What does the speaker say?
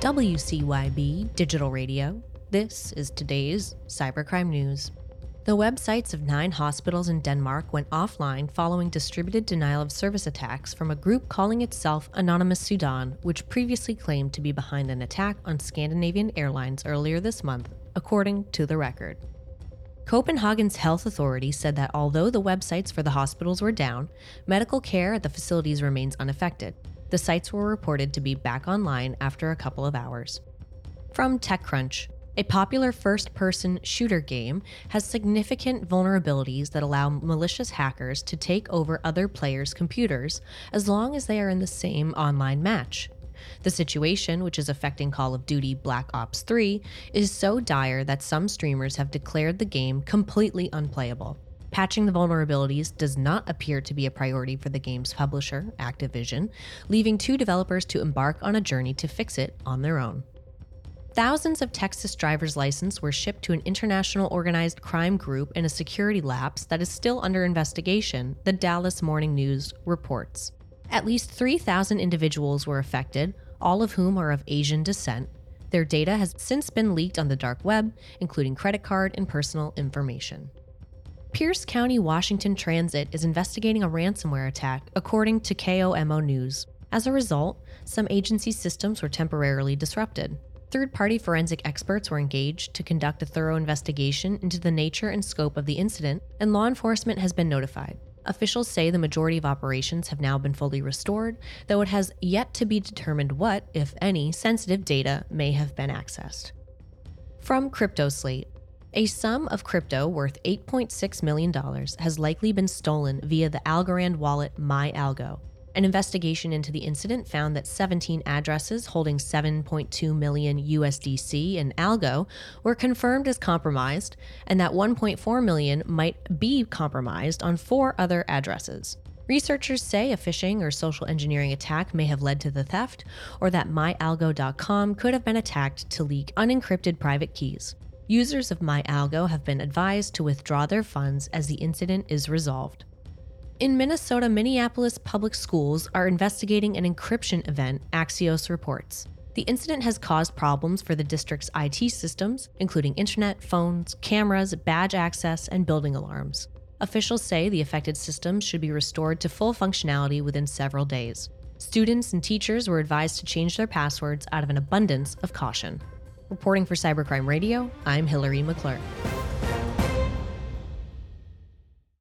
WCYB Digital Radio. This is today's cybercrime news. The websites of nine hospitals in Denmark went offline following distributed denial of service attacks from a group calling itself Anonymous Sudan, which previously claimed to be behind an attack on Scandinavian Airlines earlier this month, according to the record. Copenhagen's health authority said that although the websites for the hospitals were down, medical care at the facilities remains unaffected. The sites were reported to be back online after a couple of hours. From TechCrunch, a popular first person shooter game has significant vulnerabilities that allow malicious hackers to take over other players' computers as long as they are in the same online match. The situation, which is affecting Call of Duty Black Ops 3, is so dire that some streamers have declared the game completely unplayable. Patching the vulnerabilities does not appear to be a priority for the game's publisher, Activision, leaving two developers to embark on a journey to fix it on their own. Thousands of Texas driver's licenses were shipped to an international organized crime group in a security lapse that is still under investigation, the Dallas Morning News reports. At least 3,000 individuals were affected, all of whom are of Asian descent. Their data has since been leaked on the dark web, including credit card and personal information. Pierce County, Washington Transit is investigating a ransomware attack, according to KOMO News. As a result, some agency systems were temporarily disrupted. Third party forensic experts were engaged to conduct a thorough investigation into the nature and scope of the incident, and law enforcement has been notified. Officials say the majority of operations have now been fully restored, though it has yet to be determined what, if any, sensitive data may have been accessed. From CryptoSlate, a sum of crypto worth $8.6 million has likely been stolen via the Algorand wallet MyAlgo. An investigation into the incident found that 17 addresses holding 7.2 million USDC in Algo were confirmed as compromised, and that 1.4 million might be compromised on four other addresses. Researchers say a phishing or social engineering attack may have led to the theft, or that myalgo.com could have been attacked to leak unencrypted private keys. Users of MyAlgo have been advised to withdraw their funds as the incident is resolved. In Minnesota, Minneapolis public schools are investigating an encryption event, Axios reports. The incident has caused problems for the district's IT systems, including internet, phones, cameras, badge access, and building alarms. Officials say the affected systems should be restored to full functionality within several days. Students and teachers were advised to change their passwords out of an abundance of caution. Reporting for Cybercrime Radio, I'm Hillary McClure.